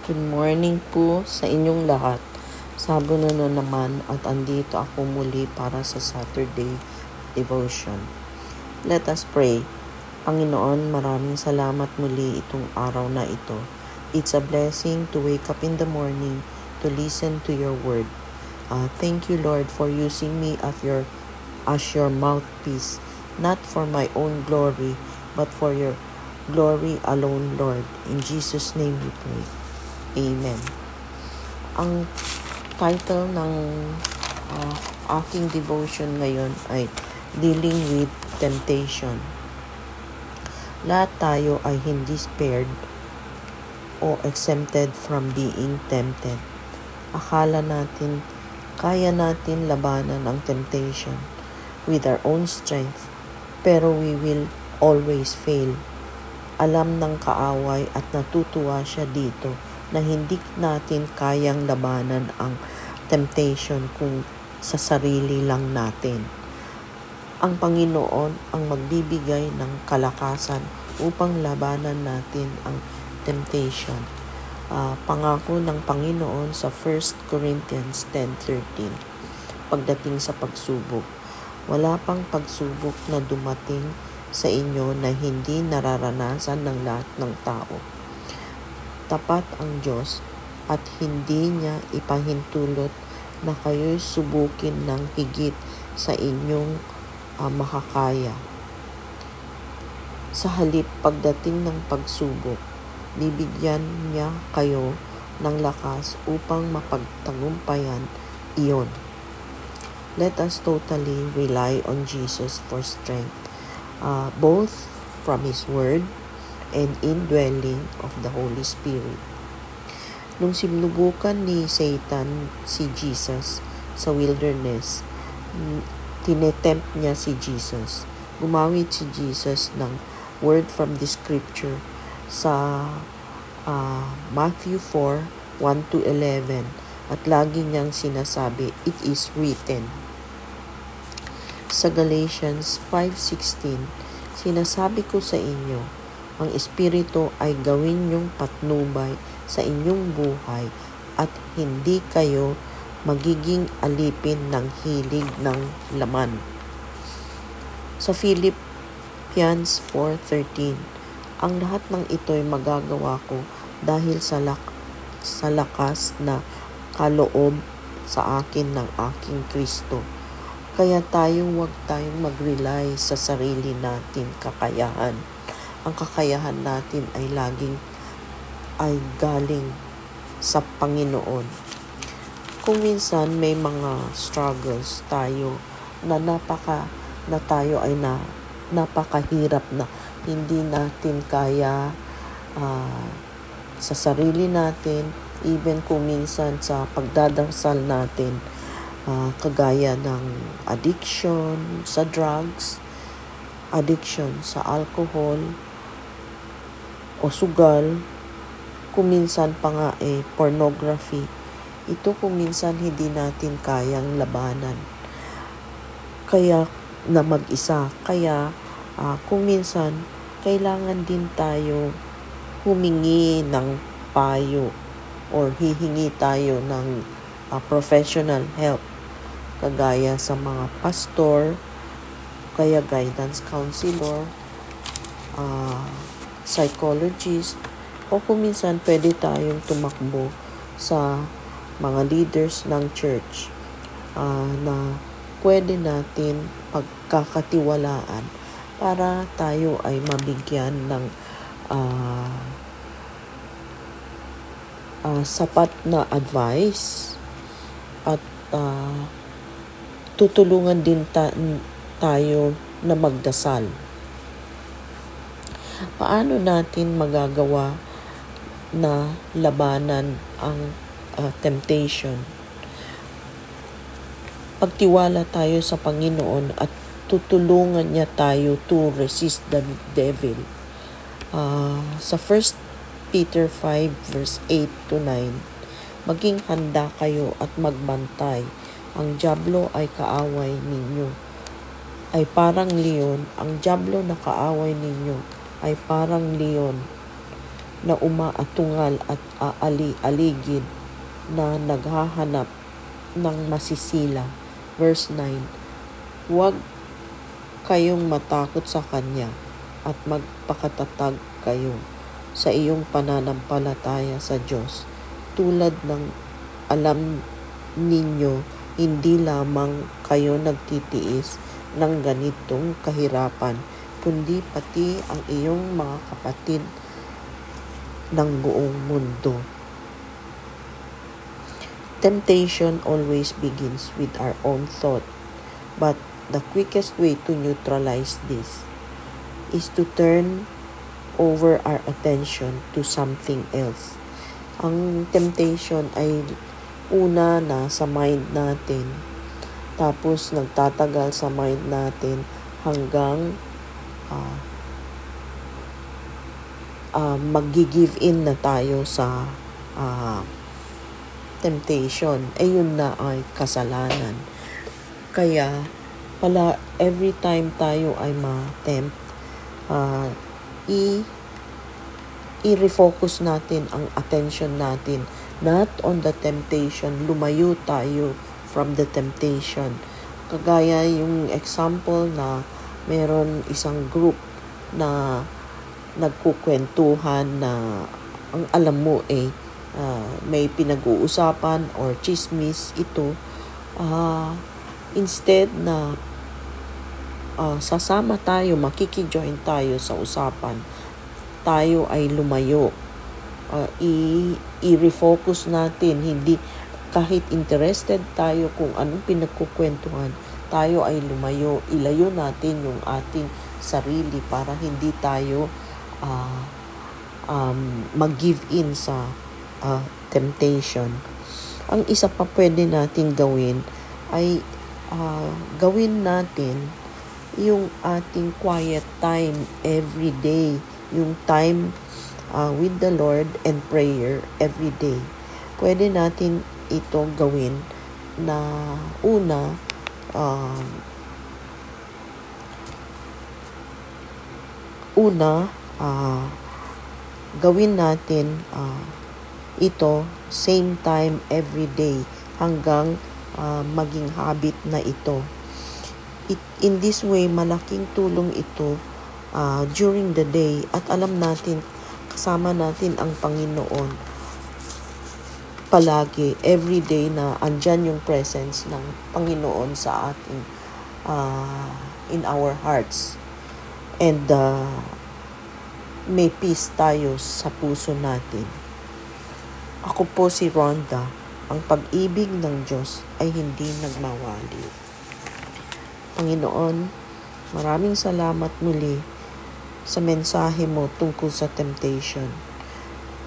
Good morning po sa inyong lahat. Sabo na na naman at andito ako muli para sa Saturday devotion. Let us pray. Panginoon, maraming salamat muli itong araw na ito. It's a blessing to wake up in the morning to listen to your word. Uh, thank you, Lord, for using me as your, as your mouthpiece, not for my own glory, but for your glory alone, Lord. In Jesus' name we pray. Amen. Ang title ng uh, aking devotion ngayon ay Dealing with Temptation. Lahat tayo ay hindi spared o exempted from being tempted. Akala natin kaya natin labanan ang temptation with our own strength, pero we will always fail. Alam ng kaaway at natutuwa siya dito na hindi natin kayang labanan ang temptation kung sa sarili lang natin. Ang Panginoon ang magbibigay ng kalakasan upang labanan natin ang temptation. Uh, pangako ng Panginoon sa 1 Corinthians 10.13 pagdating sa pagsubok. Wala pang pagsubok na dumating sa inyo na hindi nararanasan ng lahat ng tao tapat ang Diyos at hindi niya ipahintulot na kayo'y subukin ng higit sa inyong uh, makakaya. Sa halip pagdating ng pagsubok, bibigyan niya kayo ng lakas upang mapagtagumpayan iyon. Let us totally rely on Jesus for strength, uh, both from His Word and indwelling of the Holy Spirit. Nung sinubukan ni Satan si Jesus sa wilderness, tinetempt niya si Jesus. Gumamit si Jesus ng word from the scripture sa uh, Matthew 4, 1 to 11 at lagi niyang sinasabi, it is written. Sa Galatians 5.16, sinasabi ko sa inyo, ang Espiritu ay gawin niyong patnubay sa inyong buhay at hindi kayo magiging alipin ng hilig ng laman. Sa Philippians 4.13, ang lahat ng ito'y magagawa ko dahil sa, lak- sa lakas na kaloob sa akin ng aking Kristo. Kaya tayo huwag tayong mag-rely sa sarili natin kakayahan ang kakayahan natin ay laging ay galing sa Panginoon. Kung minsan may mga struggles tayo na napaka na tayo ay na napakahirap na hindi natin kaya uh, sa sarili natin even kung minsan sa pagdadasal natin uh, kagaya ng addiction sa drugs addiction sa alcohol o sugal, kuminsan pa nga eh pornography. Ito kuminsan hindi natin kayang labanan. Kaya na mag-isa. Kaya uh, kuminsan kailangan din tayo humingi ng payo or hihingi tayo ng uh, professional help kagaya sa mga pastor, kaya guidance counselor, uh, psychologist, o kung minsan pwede tayong tumakbo sa mga leaders ng church uh, na pwede natin pagkakatiwalaan para tayo ay mabigyan ng uh, uh, sapat na advice at uh, tutulungan din ta- tayo na magdasal paano natin magagawa na labanan ang uh, temptation? Pagtiwala tayo sa Panginoon at tutulungan niya tayo to resist the devil. Uh, sa 1 Peter 5 verse 8 to 9, maging handa kayo at magbantay. Ang jablo ay kaaway ninyo. Ay parang leon, ang jablo na kaaway ninyo ay parang leon na umaatungal at aali-aligid na naghahanap ng masisila. Verse 9, Huwag kayong matakot sa Kanya at magpakatatag kayo sa iyong pananampalataya sa Diyos tulad ng alam ninyo hindi lamang kayo nagtitiis ng ganitong kahirapan kundi pati ang iyong mga kapatid ng buong mundo. Temptation always begins with our own thought, but the quickest way to neutralize this is to turn over our attention to something else. Ang temptation ay una na sa mind natin, tapos nagtatagal sa mind natin hanggang uh, uh, mag-give in na tayo sa uh, temptation. Eh yun na ay kasalanan. Kaya pala every time tayo ay ma-tempt, uh, i i-refocus natin ang attention natin not on the temptation, lumayo tayo from the temptation. Kagaya yung example na meron isang group na nagkukwentuhan na ang alam mo eh uh, may pinag-uusapan or chismis ito. Uh, instead na uh, sasama tayo makikijoin tayo sa usapan tayo ay lumayo. Uh, i- i-refocus natin hindi kahit interested tayo kung anong pinagkukwentuhan tayo ay lumayo, ilayo natin yung ating sarili para hindi tayo uh, um, mag-give in sa uh, temptation. Ang isa pa pwede natin gawin ay uh, gawin natin yung ating quiet time every day, yung time uh, with the Lord and prayer every day. Pwede natin ito gawin na una um, una uh, gawin natin uh, ito same time every day hanggang uh, maging habit na ito. It, in this way, malaking tulong ito uh, during the day at alam natin, kasama natin ang Panginoon palagi, every day na andyan yung presence ng Panginoon sa ating uh, in our hearts. And uh, may peace tayo sa puso natin. Ako po si Rhonda. Ang pag-ibig ng Diyos ay hindi nagmawali. Panginoon, maraming salamat muli sa mensahe mo tungkol sa temptation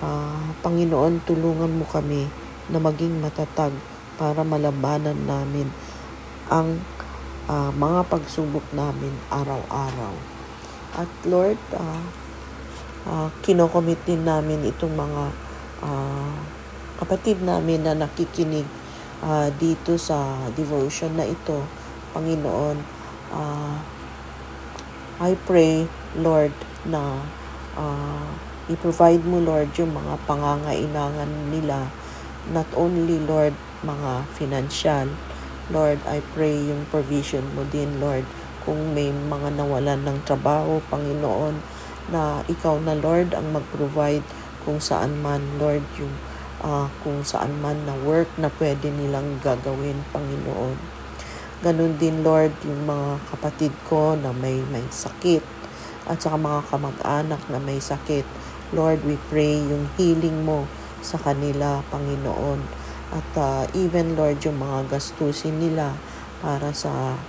Uh, Panginoon, tulungan mo kami na maging matatag para malabanan namin ang uh, mga pagsubok namin araw-araw. At Lord, uh, uh, kinokomit din namin itong mga uh, kapatid namin na nakikinig uh, dito sa devotion na ito. Panginoon, uh, I pray, Lord, na uh, I-provide mo, Lord, yung mga pangangailangan nila. Not only, Lord, mga financial. Lord, I pray yung provision mo din, Lord. Kung may mga nawalan ng trabaho, Panginoon, na ikaw na, Lord, ang mag-provide kung saan man, Lord, yung uh, kung saan man na work na pwede nilang gagawin, Panginoon. Ganon din, Lord, yung mga kapatid ko na may, may sakit at saka mga kamag-anak na may sakit. Lord, we pray yung healing mo sa kanila, Panginoon. At uh, even, Lord, yung mga gastusin nila para sa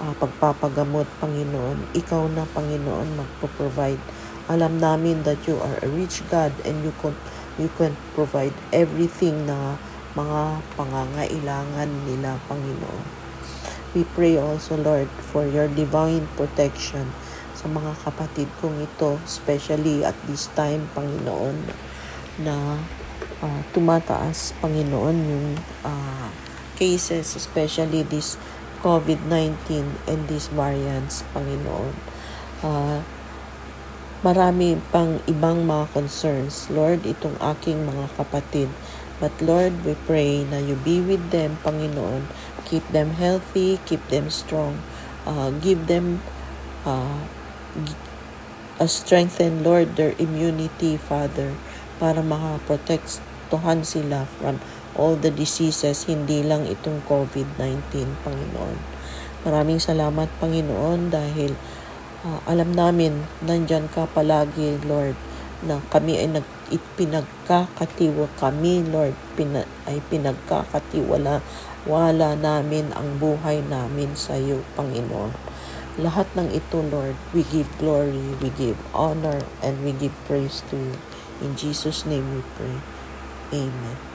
uh, pagpapagamot, Panginoon. Ikaw na, Panginoon, magpo-provide. Alam namin that you are a rich God and you can, you can provide everything na mga pangangailangan nila, Panginoon. We pray also, Lord, for your divine protection sa mga kapatid kong ito, especially at this time, Panginoon, na uh, tumataas, Panginoon, yung uh, cases, especially this COVID-19 and these variants, Panginoon. Uh, marami pang ibang mga concerns. Lord, itong aking mga kapatid. But Lord, we pray na you be with them, Panginoon. Keep them healthy, keep them strong. Uh, give them uh, a strengthen, Lord, their immunity, Father, para makaprotektuhan sila from all the diseases, hindi lang itong COVID-19, Panginoon. Maraming salamat, Panginoon, dahil uh, alam namin nandyan ka palagi, Lord, na kami ay nag pinagkakatiwa kami, Lord, pina, ay pinagkakatiwala wala namin ang buhay namin sa iyo, Panginoon. Lahat ng ito, Lord, we give glory, we give honor, and we give praise to you. In Jesus' name we pray. Amen.